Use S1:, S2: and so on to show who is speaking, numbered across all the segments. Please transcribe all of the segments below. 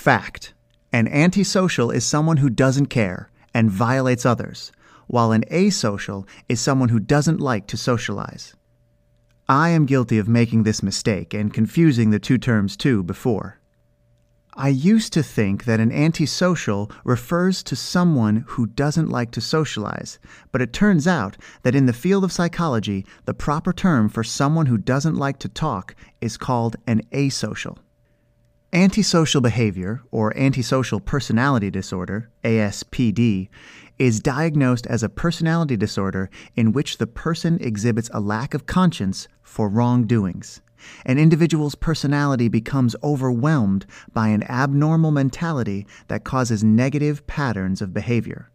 S1: Fact An antisocial is someone who doesn't care and violates others, while an asocial is someone who doesn't like to socialize. I am guilty of making this mistake and confusing the two terms too before. I used to think that an antisocial refers to someone who doesn't like to socialize, but it turns out that in the field of psychology, the proper term for someone who doesn't like to talk is called an asocial. Antisocial behavior, or antisocial personality disorder, ASPD, is diagnosed as a personality disorder in which the person exhibits a lack of conscience for wrongdoings. An individual's personality becomes overwhelmed by an abnormal mentality that causes negative patterns of behavior.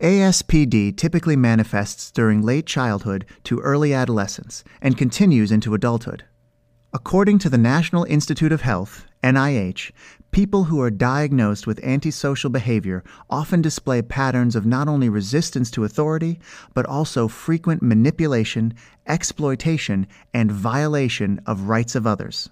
S1: ASPD typically manifests during late childhood to early adolescence and continues into adulthood. According to the National Institute of Health, NIH, people who are diagnosed with antisocial behavior often display patterns of not only resistance to authority, but also frequent manipulation, exploitation, and violation of rights of others.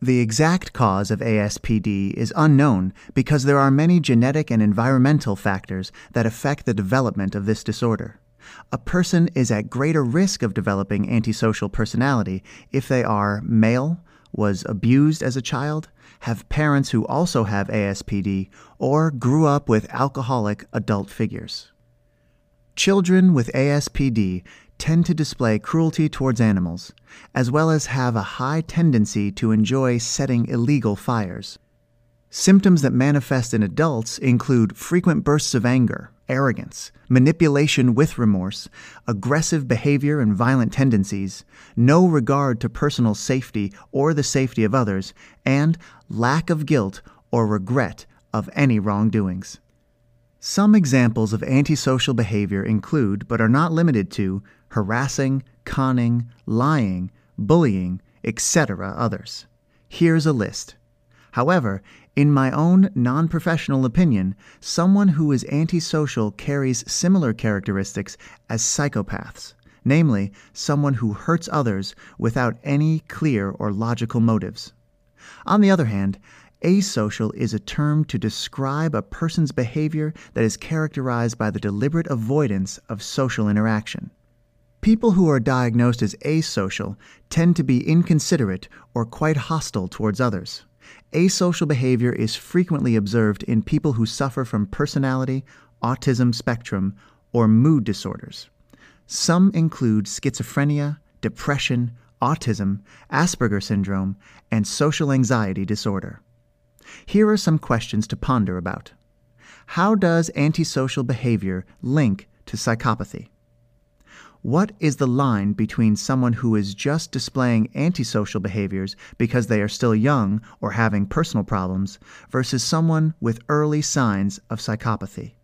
S1: The exact cause of ASPD is unknown because there are many genetic and environmental factors that affect the development of this disorder. A person is at greater risk of developing antisocial personality if they are male, was abused as a child, have parents who also have ASPD, or grew up with alcoholic adult figures. Children with ASPD tend to display cruelty towards animals, as well as have a high tendency to enjoy setting illegal fires. Symptoms that manifest in adults include frequent bursts of anger, arrogance, manipulation with remorse, aggressive behavior and violent tendencies, no regard to personal safety or the safety of others, and lack of guilt or regret of any wrongdoings. Some examples of antisocial behavior include, but are not limited to, harassing, conning, lying, bullying, etc. others. Here's a list. However, in my own non professional opinion, someone who is antisocial carries similar characteristics as psychopaths, namely, someone who hurts others without any clear or logical motives. On the other hand, asocial is a term to describe a person's behavior that is characterized by the deliberate avoidance of social interaction. People who are diagnosed as asocial tend to be inconsiderate or quite hostile towards others. Asocial behavior is frequently observed in people who suffer from personality, autism spectrum, or mood disorders. Some include schizophrenia, depression, autism, Asperger syndrome, and social anxiety disorder. Here are some questions to ponder about. How does antisocial behavior link to psychopathy? What is the line between someone who is just displaying antisocial behaviors because they are still young or having personal problems versus someone with early signs of psychopathy?